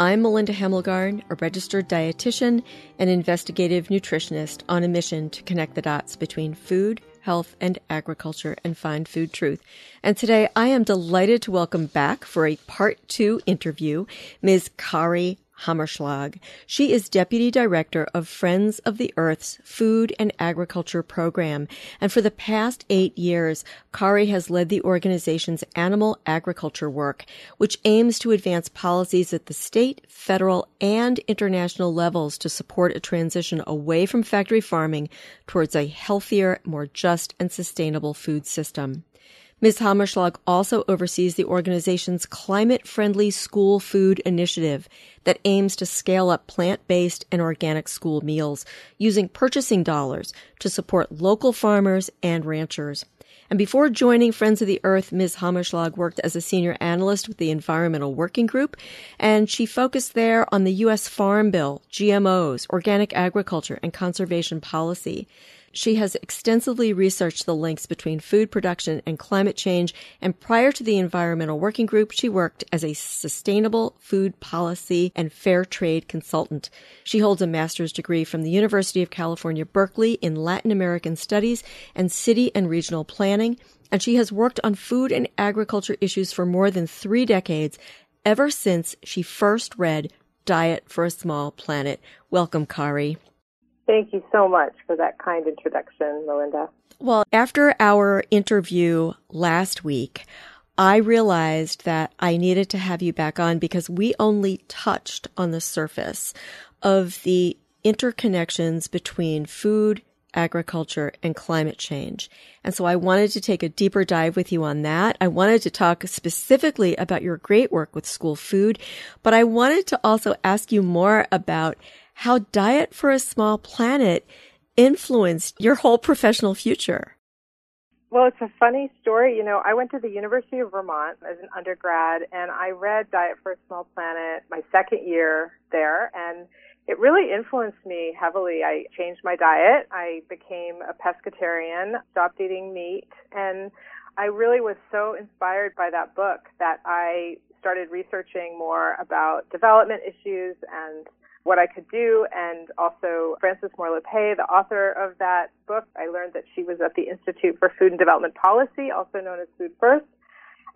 I'm Melinda Hemmelgarn, a registered dietitian and investigative nutritionist on a mission to connect the dots between food, health, and agriculture and find food truth. And today I am delighted to welcome back for a part two interview Ms. Kari Hammerschlag. She is Deputy Director of Friends of the Earth's Food and Agriculture Program. And for the past eight years, Kari has led the organization's animal agriculture work, which aims to advance policies at the state, federal, and international levels to support a transition away from factory farming towards a healthier, more just, and sustainable food system. Ms. Hammerschlag also oversees the organization's climate friendly school food initiative that aims to scale up plant based and organic school meals using purchasing dollars to support local farmers and ranchers. And before joining Friends of the Earth, Ms. Hammerschlag worked as a senior analyst with the Environmental Working Group, and she focused there on the U.S. Farm Bill, GMOs, organic agriculture, and conservation policy. She has extensively researched the links between food production and climate change, and prior to the Environmental Working Group, she worked as a sustainable food policy and fair trade consultant. She holds a master's degree from the University of California, Berkeley in Latin American Studies and City and Regional Planning, and she has worked on food and agriculture issues for more than three decades, ever since she first read Diet for a Small Planet. Welcome, Kari. Thank you so much for that kind introduction, Melinda. Well, after our interview last week, I realized that I needed to have you back on because we only touched on the surface of the interconnections between food, agriculture, and climate change. And so I wanted to take a deeper dive with you on that. I wanted to talk specifically about your great work with school food, but I wanted to also ask you more about how Diet for a Small Planet influenced your whole professional future. Well, it's a funny story. You know, I went to the University of Vermont as an undergrad and I read Diet for a Small Planet my second year there and it really influenced me heavily. I changed my diet. I became a pescatarian, stopped eating meat, and I really was so inspired by that book that I started researching more about development issues and what I could do. And also Frances Moore Lappé, the author of that book, I learned that she was at the Institute for Food and Development Policy, also known as Food First.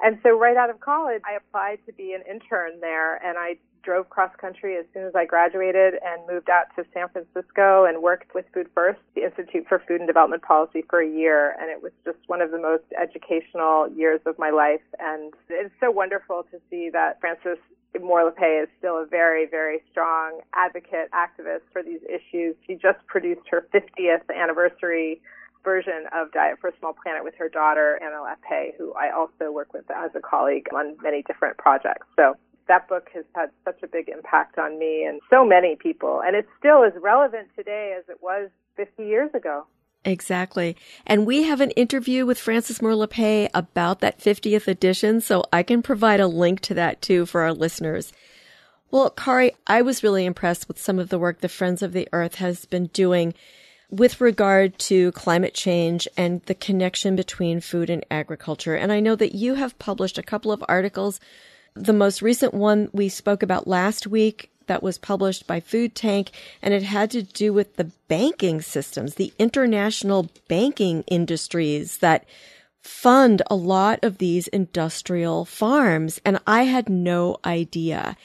And so right out of college, I applied to be an intern there and I drove cross country as soon as I graduated and moved out to San Francisco and worked with Food First, the Institute for Food and Development Policy for a year. And it was just one of the most educational years of my life. And it's so wonderful to see that Frances Moore Lappé is still a very, very strong advocate, activist for these issues. She just produced her 50th anniversary version of Diet for a Small Planet with her daughter, Anna Lappé, who I also work with as a colleague on many different projects. So that book has had such a big impact on me and so many people. And it's still as relevant today as it was 50 years ago. Exactly. And we have an interview with Frances Moore about that 50th edition, so I can provide a link to that too for our listeners. Well, Kari, I was really impressed with some of the work the Friends of the Earth has been doing with regard to climate change and the connection between food and agriculture. And I know that you have published a couple of articles. The most recent one we spoke about last week that was published by Food Tank, and it had to do with the banking systems, the international banking industries that fund a lot of these industrial farms. And I had no idea.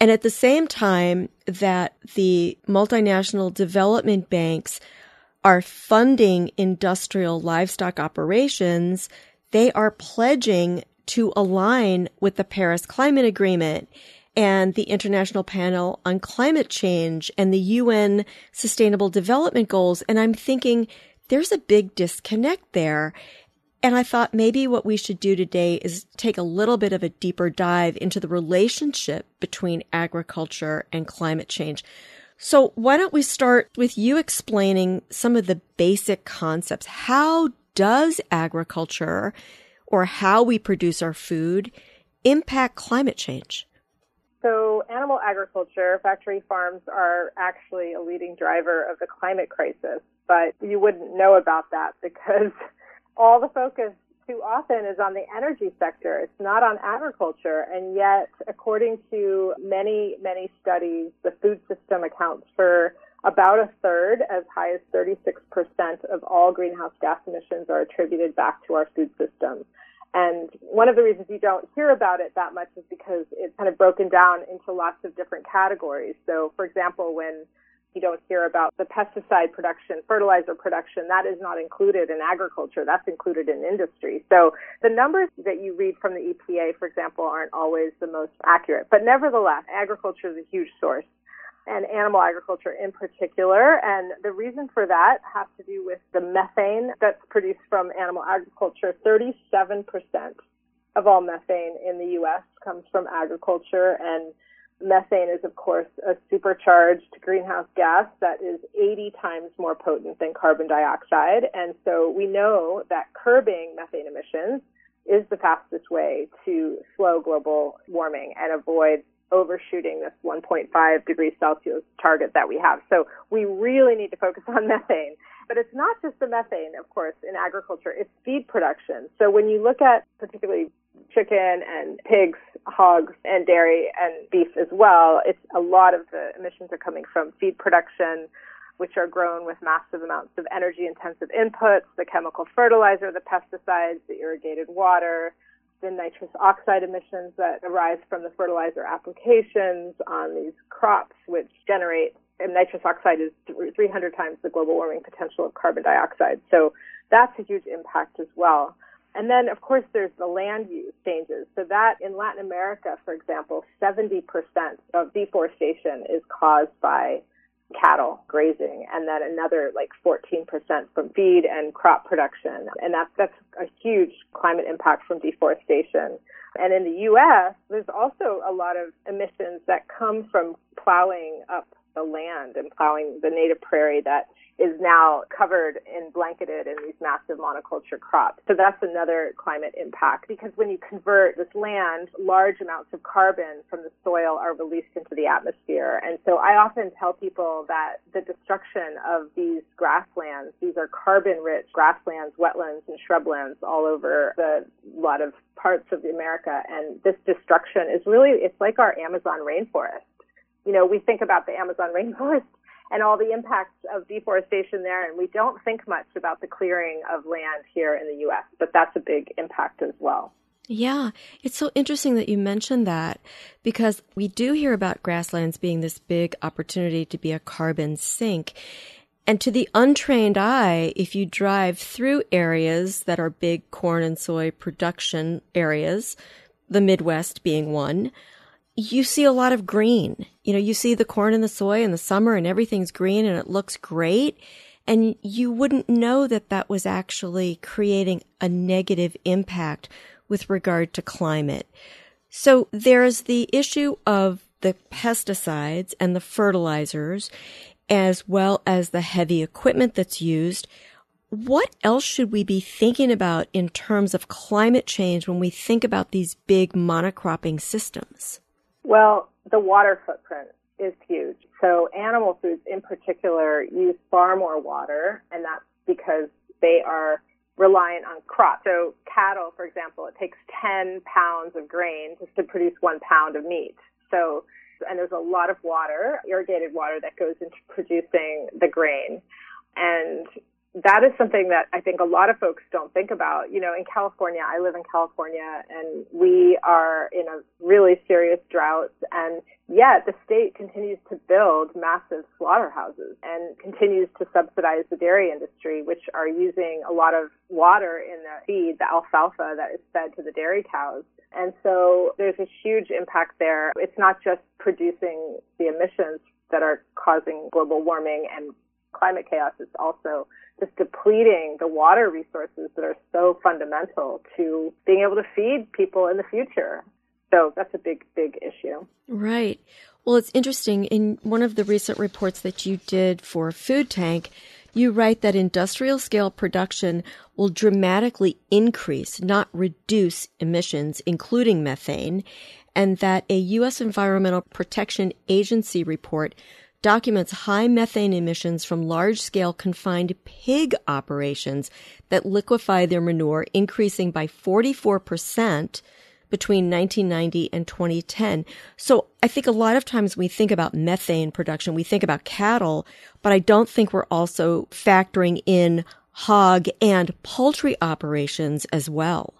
And at the same time that the multinational development banks are funding industrial livestock operations, they are pledging to align with the Paris Climate Agreement and the International Panel on Climate Change and the UN Sustainable Development Goals. And I'm thinking there's a big disconnect there. And I thought maybe what we should do today is take a little bit of a deeper dive into the relationship between agriculture and climate change. So, why don't we start with you explaining some of the basic concepts? How does agriculture or how we produce our food impact climate change? So, animal agriculture, factory farms are actually a leading driver of the climate crisis, but you wouldn't know about that because all the focus too often is on the energy sector. It's not on agriculture. And yet, according to many, many studies, the food system accounts for about a third, as high as 36% of all greenhouse gas emissions are attributed back to our food system. And one of the reasons you don't hear about it that much is because it's kind of broken down into lots of different categories. So, for example, when you don't hear about the pesticide production, fertilizer production. That is not included in agriculture. That's included in industry. So the numbers that you read from the EPA, for example, aren't always the most accurate. But nevertheless, agriculture is a huge source and animal agriculture in particular. And the reason for that has to do with the methane that's produced from animal agriculture. 37% of all methane in the U.S. comes from agriculture and Methane is, of course, a supercharged greenhouse gas that is 80 times more potent than carbon dioxide. And so we know that curbing methane emissions is the fastest way to slow global warming and avoid overshooting this 1.5 degrees Celsius target that we have. So we really need to focus on methane. But it's not just the methane, of course, in agriculture, it's feed production. So when you look at particularly chicken and pigs, hogs, and dairy and beef as well, it's a lot of the emissions are coming from feed production, which are grown with massive amounts of energy intensive inputs, the chemical fertilizer, the pesticides, the irrigated water, the nitrous oxide emissions that arise from the fertilizer applications on these crops, which generate and nitrous oxide is 300 times the global warming potential of carbon dioxide. So that's a huge impact as well. And then, of course, there's the land use changes. So that in Latin America, for example, 70% of deforestation is caused by cattle grazing and then another like 14% from feed and crop production. And that's, that's a huge climate impact from deforestation. And in the U.S., there's also a lot of emissions that come from plowing up the land and plowing the native prairie that is now covered and blanketed in these massive monoculture crops. So that's another climate impact because when you convert this land, large amounts of carbon from the soil are released into the atmosphere. And so I often tell people that the destruction of these grasslands, these are carbon rich grasslands, wetlands, and shrublands all over the lot of parts of America. And this destruction is really, it's like our Amazon rainforest. You know, we think about the Amazon rainforest and all the impacts of deforestation there. And we don't think much about the clearing of land here in the U.S., but that's a big impact as well. Yeah, it's so interesting that you mentioned that because we do hear about grasslands being this big opportunity to be a carbon sink. And to the untrained eye, if you drive through areas that are big corn and soy production areas, the Midwest being one, you see a lot of green. You know, you see the corn and the soy in the summer and everything's green and it looks great. And you wouldn't know that that was actually creating a negative impact with regard to climate. So there's the issue of the pesticides and the fertilizers, as well as the heavy equipment that's used. What else should we be thinking about in terms of climate change when we think about these big monocropping systems? Well, the water footprint is huge. So animal foods in particular use far more water, and that's because they are reliant on crops. So cattle, for example, it takes 10 pounds of grain just to produce one pound of meat. So, and there's a lot of water, irrigated water that goes into producing the grain. And that is something that I think a lot of folks don't think about. You know, in California, I live in California and we are in a really serious drought and yet the state continues to build massive slaughterhouses and continues to subsidize the dairy industry, which are using a lot of water in the feed, the alfalfa that is fed to the dairy cows. And so there's a huge impact there. It's not just producing the emissions that are causing global warming and climate chaos, is also just depleting the water resources that are so fundamental to being able to feed people in the future. So that's a big, big issue. Right. Well, it's interesting. In one of the recent reports that you did for Food Tank, you write that industrial scale production will dramatically increase, not reduce emissions, including methane, and that a U.S. Environmental Protection Agency report documents high methane emissions from large scale confined pig operations that liquefy their manure, increasing by 44% between 1990 and 2010. So I think a lot of times we think about methane production, we think about cattle, but I don't think we're also factoring in hog and poultry operations as well.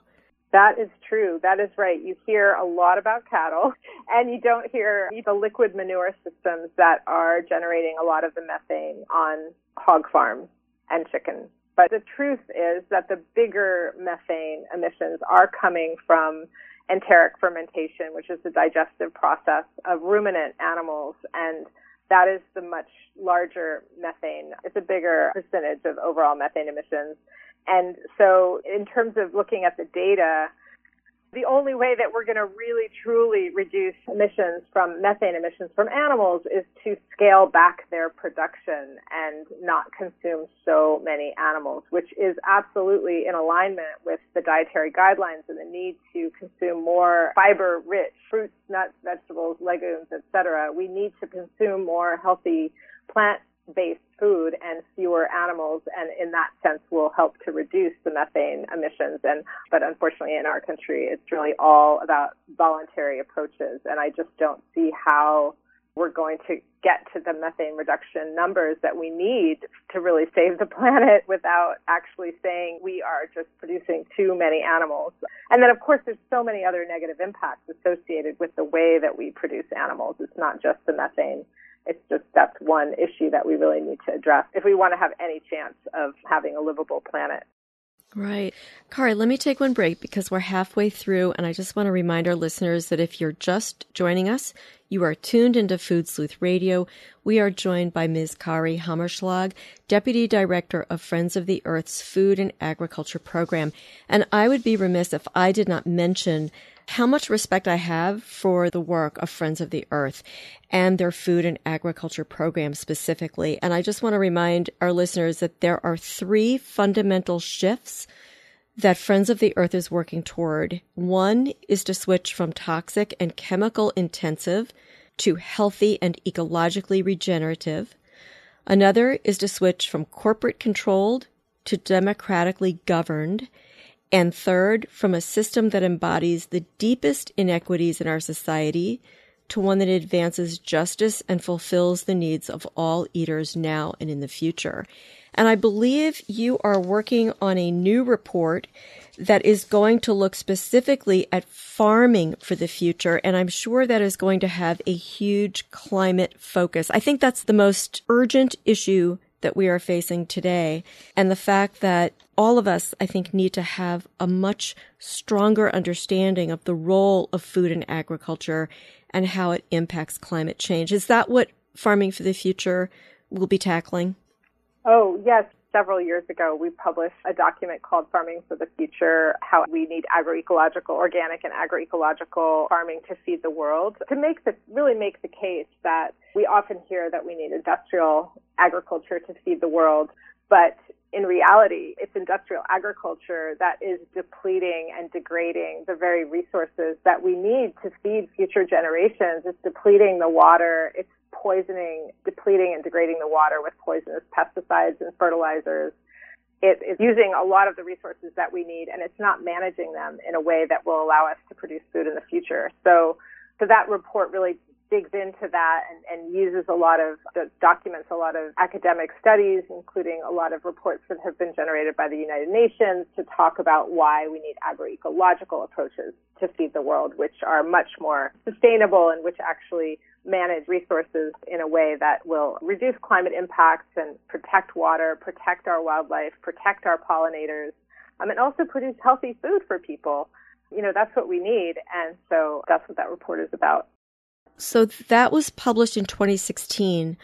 That is true. That is right. You hear a lot about cattle and you don't hear the liquid manure systems that are generating a lot of the methane on hog farms and chicken. But the truth is that the bigger methane emissions are coming from enteric fermentation, which is the digestive process of ruminant animals. And that is the much larger methane. It's a bigger percentage of overall methane emissions. And so in terms of looking at the data, the only way that we're going to really truly reduce emissions from methane emissions from animals is to scale back their production and not consume so many animals, which is absolutely in alignment with the dietary guidelines and the need to consume more fiber rich fruits, nuts, vegetables, legumes, etc. We need to consume more healthy plant based food and fewer animals and in that sense will help to reduce the methane emissions and but unfortunately in our country it's really all about voluntary approaches and I just don't see how we're going to get to the methane reduction numbers that we need to really save the planet without actually saying we are just producing too many animals. And then of course there's so many other negative impacts associated with the way that we produce animals. It's not just the methane it's just that's one issue that we really need to address if we want to have any chance of having a livable planet. Right. Kari, let me take one break because we're halfway through, and I just want to remind our listeners that if you're just joining us, you are tuned into Food Sleuth Radio. We are joined by Ms. Kari Hammerschlag, Deputy Director of Friends of the Earth's Food and Agriculture Program. And I would be remiss if I did not mention how much respect I have for the work of Friends of the Earth and their food and agriculture program specifically. And I just want to remind our listeners that there are three fundamental shifts that Friends of the Earth is working toward. One is to switch from toxic and chemical intensive to healthy and ecologically regenerative. Another is to switch from corporate controlled to democratically governed. And third, from a system that embodies the deepest inequities in our society to one that advances justice and fulfills the needs of all eaters now and in the future. And I believe you are working on a new report that is going to look specifically at farming for the future. And I'm sure that is going to have a huge climate focus. I think that's the most urgent issue that we are facing today. And the fact that all of us, I think, need to have a much stronger understanding of the role of food and agriculture and how it impacts climate change. Is that what Farming for the Future will be tackling? Oh, yes. Several years ago, we published a document called Farming for the Future, how we need agroecological, organic and agroecological farming to feed the world. To make the, really make the case that we often hear that we need industrial agriculture to feed the world, but in reality, it's industrial agriculture that is depleting and degrading the very resources that we need to feed future generations. It's depleting the water. It's poisoning, depleting and degrading the water with poisonous pesticides and fertilizers. It is using a lot of the resources that we need and it's not managing them in a way that will allow us to produce food in the future. So, so that report really digs into that and, and uses a lot of documents a lot of academic studies, including a lot of reports that have been generated by the United Nations to talk about why we need agroecological approaches to feed the world, which are much more sustainable and which actually manage resources in a way that will reduce climate impacts and protect water, protect our wildlife, protect our pollinators, um, and also produce healthy food for people. You know, that's what we need. And so that's what that report is about. So that was published in 2016.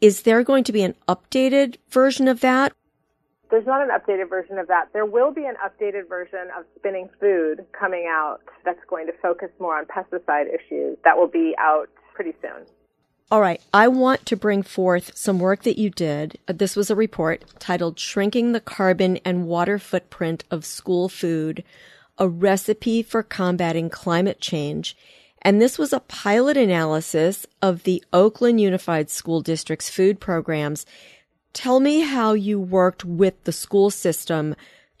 Is there going to be an updated version of that? There's not an updated version of that. There will be an updated version of Spinning Food coming out that's going to focus more on pesticide issues. That will be out pretty soon. All right. I want to bring forth some work that you did. Uh, this was a report titled Shrinking the Carbon and Water Footprint of School Food, a recipe for combating climate change. And this was a pilot analysis of the Oakland Unified School District's food programs Tell me how you worked with the school system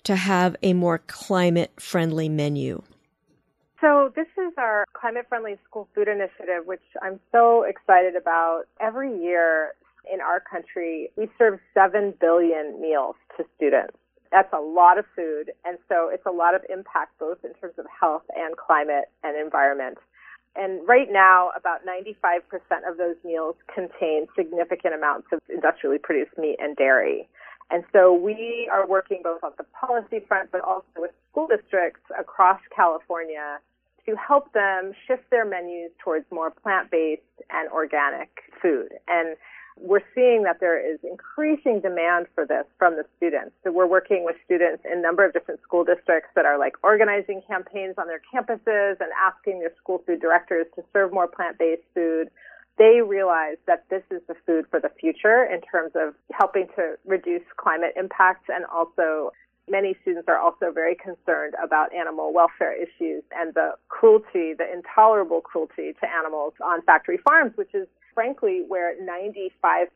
to have a more climate friendly menu. So, this is our climate friendly school food initiative, which I'm so excited about. Every year in our country, we serve 7 billion meals to students. That's a lot of food, and so it's a lot of impact both in terms of health and climate and environment. And right now, about 95% of those meals contain significant amounts of industrially produced meat and dairy. And so we are working both on the policy front, but also with school districts across California to help them shift their menus towards more plant-based and organic food. And we're seeing that there is increasing demand for this from the students. So we're working with students in a number of different school districts that are like organizing campaigns on their campuses and asking their school food directors to serve more plant-based food. They realize that this is the food for the future in terms of helping to reduce climate impacts and also many students are also very concerned about animal welfare issues and the cruelty, the intolerable cruelty to animals on factory farms, which is frankly where 95%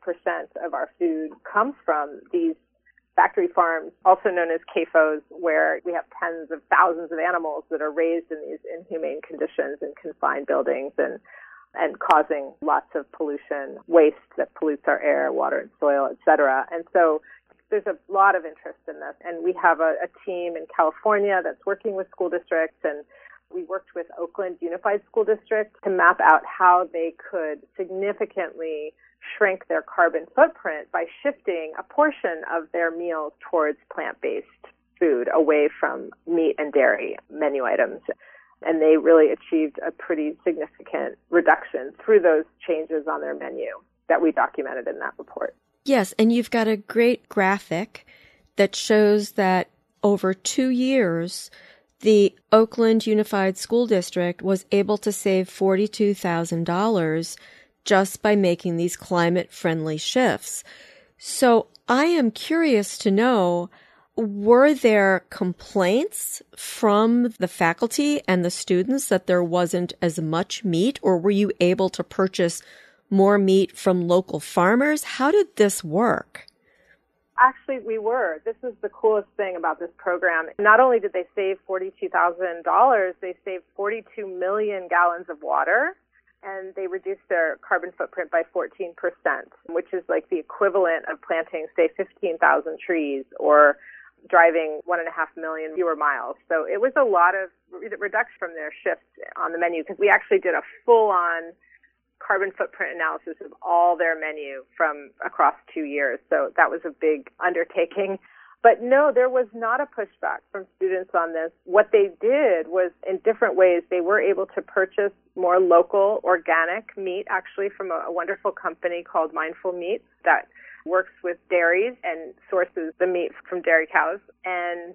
of our food comes from. These factory farms, also known as CAFOs, where we have tens of thousands of animals that are raised in these inhumane conditions in confined buildings and and causing lots of pollution, waste that pollutes our air, water, and soil, et cetera. And so there's a lot of interest in this. And we have a, a team in California that's working with school districts and we worked with Oakland Unified School District to map out how they could significantly shrink their carbon footprint by shifting a portion of their meals towards plant-based food away from meat and dairy menu items. And they really achieved a pretty significant reduction through those changes on their menu that we documented in that report. Yes, and you've got a great graphic that shows that over two years, the Oakland Unified School District was able to save $42,000 just by making these climate friendly shifts. So I am curious to know were there complaints from the faculty and the students that there wasn't as much meat, or were you able to purchase more meat from local farmers? How did this work? Actually, we were. This is the coolest thing about this program. Not only did they save $42,000, they saved 42 million gallons of water and they reduced their carbon footprint by 14%, which is like the equivalent of planting, say, 15,000 trees or driving one and a half million fewer miles. So it was a lot of reduction from their shift on the menu because we actually did a full on carbon footprint analysis of all their menu from across two years. So that was a big undertaking. But no, there was not a pushback from students on this. What they did was in different ways, they were able to purchase more local organic meat actually from a, wonderful company called Mindful Meats that works with dairies and sources the meat from dairy cows. And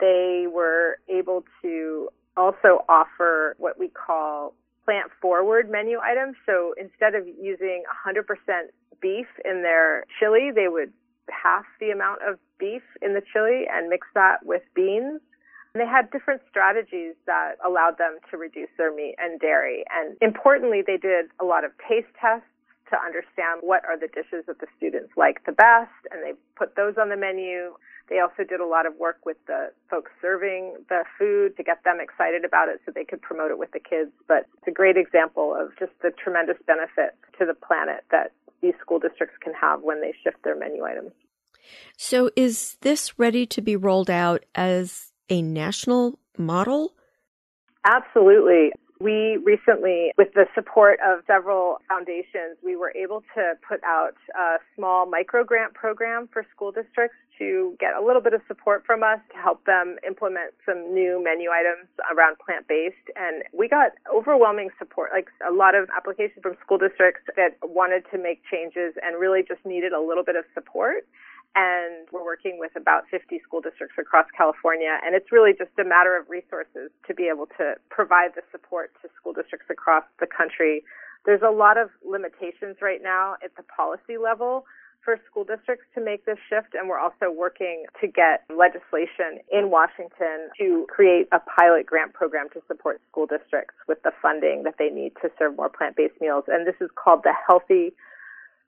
they were able to also offer what we call plant forward menu items. So instead of using 100% beef in their chili, they would half the amount of beef in the chili and mix that with beans. And they had different strategies that allowed them to reduce their meat and dairy. And importantly, they did a lot of taste tests to understand what are the dishes that the students like the best, and they put those on the menu. They also did a lot of work with the folks serving the food to get them excited about it so they could promote it with the kids. But it's a great example of just the tremendous benefit to the planet that these school districts can have when they shift their menu items. So is this ready to be rolled out as a national model? Absolutely. We recently, with the support of several foundations, we were able to put out a small micro grant program for school districts to get a little bit of support from us to help them implement some new menu items around plant based. And we got overwhelming support, like a lot of applications from school districts that wanted to make changes and really just needed a little bit of support. And we're working with about 50 school districts across California. And it's really just a matter of resources to be able to provide the support to school districts across the country. There's a lot of limitations right now at the policy level for school districts to make this shift, and we're also working to get legislation in Washington to create a pilot grant program to support school districts with the funding that they need to serve more plant-based meals. And this is called the Healthy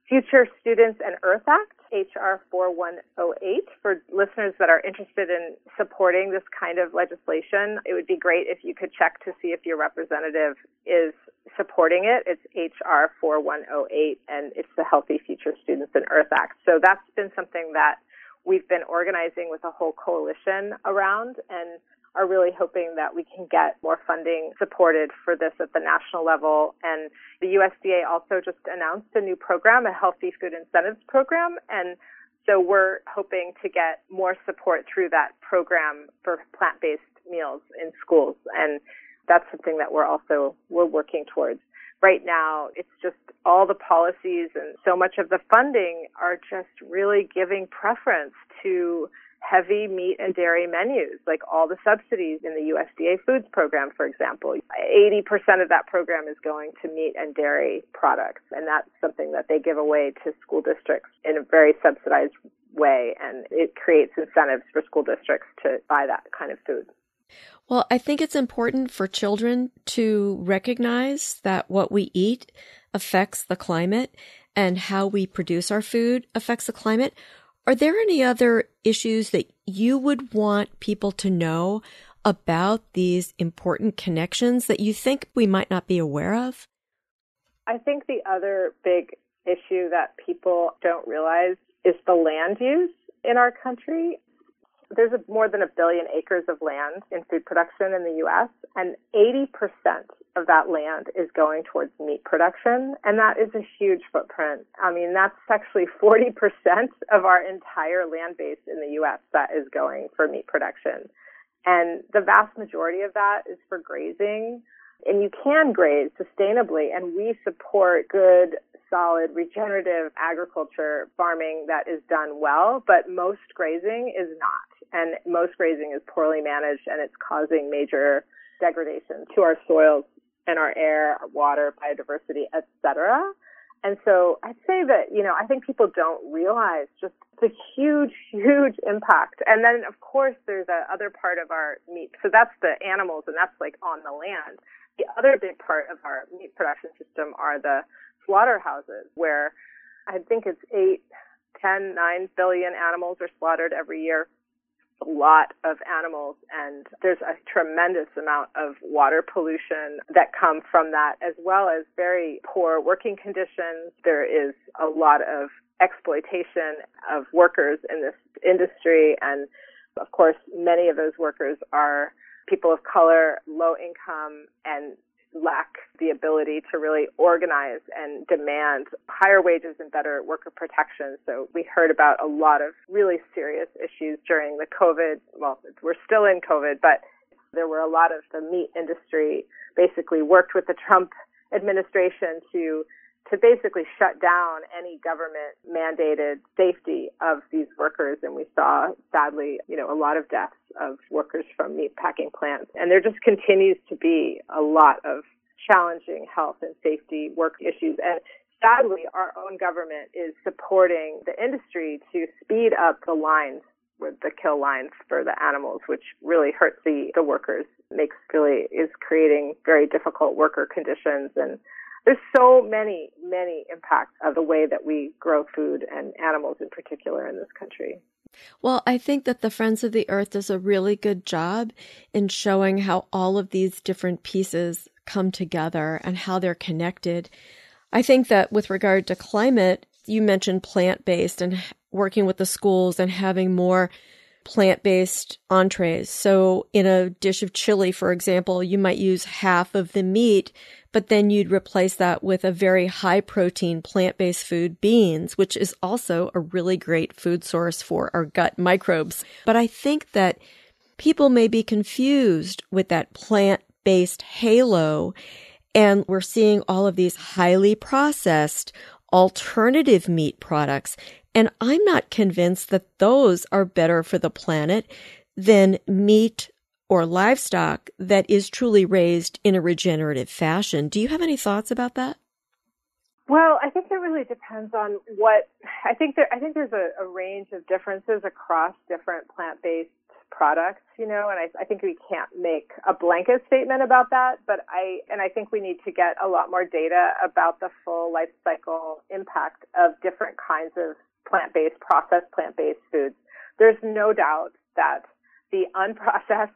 Future Students and Earth Act, HR 4108. For listeners that are interested in supporting this kind of legislation, it would be great if you could check to see if your representative is supporting it. It's HR 4108 and it's the Healthy Future Students and Earth Act. So that's been something that we've been organizing with a whole coalition around and are really hoping that we can get more funding supported for this at the national level. And the USDA also just announced a new program, a healthy food incentives program. And so we're hoping to get more support through that program for plant-based meals in schools. And that's something that we're also, we're working towards. Right now, it's just all the policies and so much of the funding are just really giving preference to heavy meat and dairy menus, like all the subsidies in the USDA foods program, for example. 80% of that program is going to meat and dairy products, and that's something that they give away to school districts in a very subsidized way, and it creates incentives for school districts to buy that kind of food. Well, I think it's important for children to recognize that what we eat affects the climate and how we produce our food affects the climate. Are there any other issues that you would want people to know about these important connections that you think we might not be aware of? I think the other big issue that people don't realize is the land use in our country there's a, more than a billion acres of land in food production in the U.S., and 80% of that land is going towards meat production, and that is a huge footprint. I mean, that's actually 40% of our entire land base in the U.S. that is going for meat production. And the vast majority of that is for grazing. And you can graze sustainably, and we support good solid regenerative agriculture farming that is done well, but most grazing is not. And most grazing is poorly managed and it's causing major degradation to our soils and our air, our water, biodiversity, etc. And so I'd say that, you know, I think people don't realize just the huge, huge impact. And then, of course, there's a other part of our meat. So that's the animals and that's like on the land. The other big part of our meat production system are the slaughterhouses where I think it's eight, ten, nine billion animals are slaughtered every year. Lot of animals and there's a tremendous amount of water pollution that come from that as well as very poor working conditions. There is a lot of exploitation of workers in this industry and of course many of those workers are people of color, low income and lack the ability to really organize and demand higher wages and better worker protections. So we heard about a lot of really serious issues during the COVID. Well, we're still in COVID, but there were a lot of the meat industry basically worked with the Trump administration to to basically shut down any government mandated safety of these workers. And we saw, sadly, you know, a lot of deaths of workers from meat packing plants. And there just continues to be a lot of challenging health and safety work issues. And sadly, our own government is supporting the industry to speed up the lines with the kill lines for the animals, which really hurts the, the workers, makes really is creating very difficult worker conditions and there's so many, many impacts of the way that we grow food and animals in particular in this country. Well, I think that the Friends of the Earth does a really good job in showing how all of these different pieces come together and how they're connected. I think that with regard to climate, you mentioned plant based and working with the schools and having more plant based entrees. So in a dish of chili, for example, you might use half of the meat but then you'd replace that with a very high protein plant based food, beans, which is also a really great food source for our gut microbes. But I think that people may be confused with that plant based halo. And we're seeing all of these highly processed alternative meat products. And I'm not convinced that those are better for the planet than meat or livestock that is truly raised in a regenerative fashion. Do you have any thoughts about that? Well, I think it really depends on what I think there I think there's a, a range of differences across different plant-based products, you know, and I, I think we can't make a blanket statement about that, but I and I think we need to get a lot more data about the full life cycle impact of different kinds of plant-based processed plant-based foods. There's no doubt that the unprocessed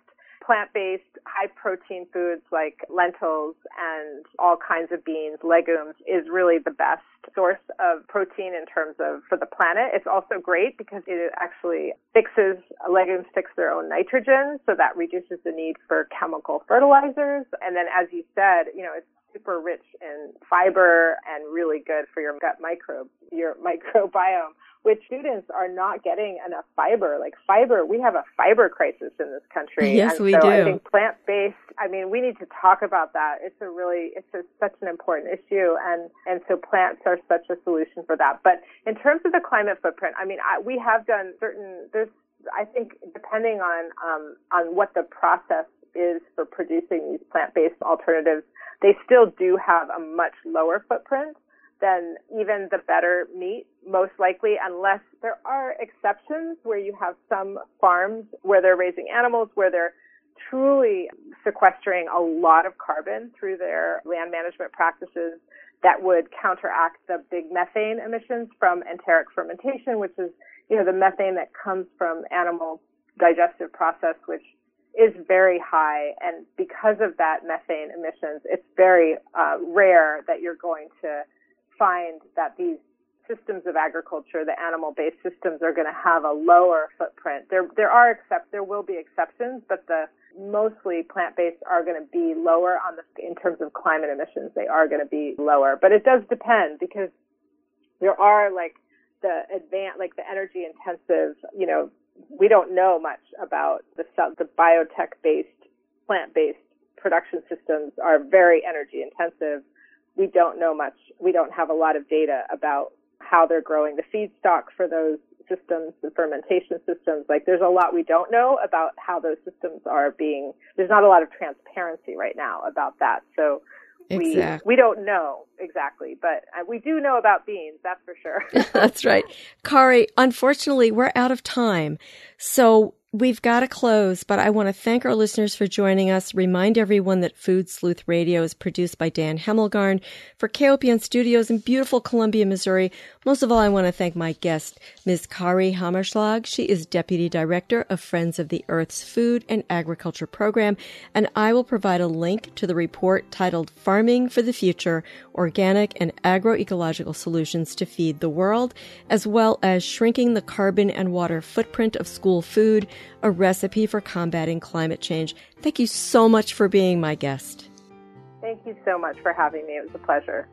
plant-based high protein foods like lentils and all kinds of beans, legumes is really the best source of protein in terms of for the planet. It's also great because it actually fixes legumes fix their own nitrogen, so that reduces the need for chemical fertilizers. And then as you said, you know, it's super rich in fiber and really good for your gut microbes, your microbiome which students are not getting enough fiber. Like fiber, we have a fiber crisis in this country. Yes, and we so do. I think plant based. I mean, we need to talk about that. It's a really, it's a, such an important issue, and and so plants are such a solution for that. But in terms of the climate footprint, I mean, I, we have done certain. There's, I think, depending on um, on what the process is for producing these plant based alternatives, they still do have a much lower footprint than even the better meat, most likely, unless there are exceptions where you have some farms where they're raising animals, where they're truly sequestering a lot of carbon through their land management practices that would counteract the big methane emissions from enteric fermentation, which is, you know, the methane that comes from animal digestive process, which is very high. And because of that methane emissions, it's very uh, rare that you're going to find that these systems of agriculture, the animal-based systems, are going to have a lower footprint. There, there are except there will be exceptions, but the mostly plant-based are going to be lower on the in terms of climate emissions. They are going to be lower, but it does depend because there are like the advanced, like the energy intensive. You know, we don't know much about the the biotech-based plant-based production systems are very energy intensive we don't know much. We don't have a lot of data about how they're growing the feedstock for those systems, the fermentation systems. Like there's a lot we don't know about how those systems are being, there's not a lot of transparency right now about that. So exactly. we, we don't know exactly, but uh, we do know about beans, that's for sure. that's right. Kari, unfortunately, we're out of time. So We've got to close, but I want to thank our listeners for joining us. Remind everyone that Food Sleuth Radio is produced by Dan Hemmelgarn for KOPN Studios in beautiful Columbia, Missouri. Most of all, I want to thank my guest, Ms. Kari Hammerschlag. She is Deputy Director of Friends of the Earth's Food and Agriculture Program, and I will provide a link to the report titled Farming for the Future, Organic and Agroecological Solutions to Feed the World, as well as Shrinking the Carbon and Water Footprint of School Food, a recipe for combating climate change. Thank you so much for being my guest. Thank you so much for having me. It was a pleasure.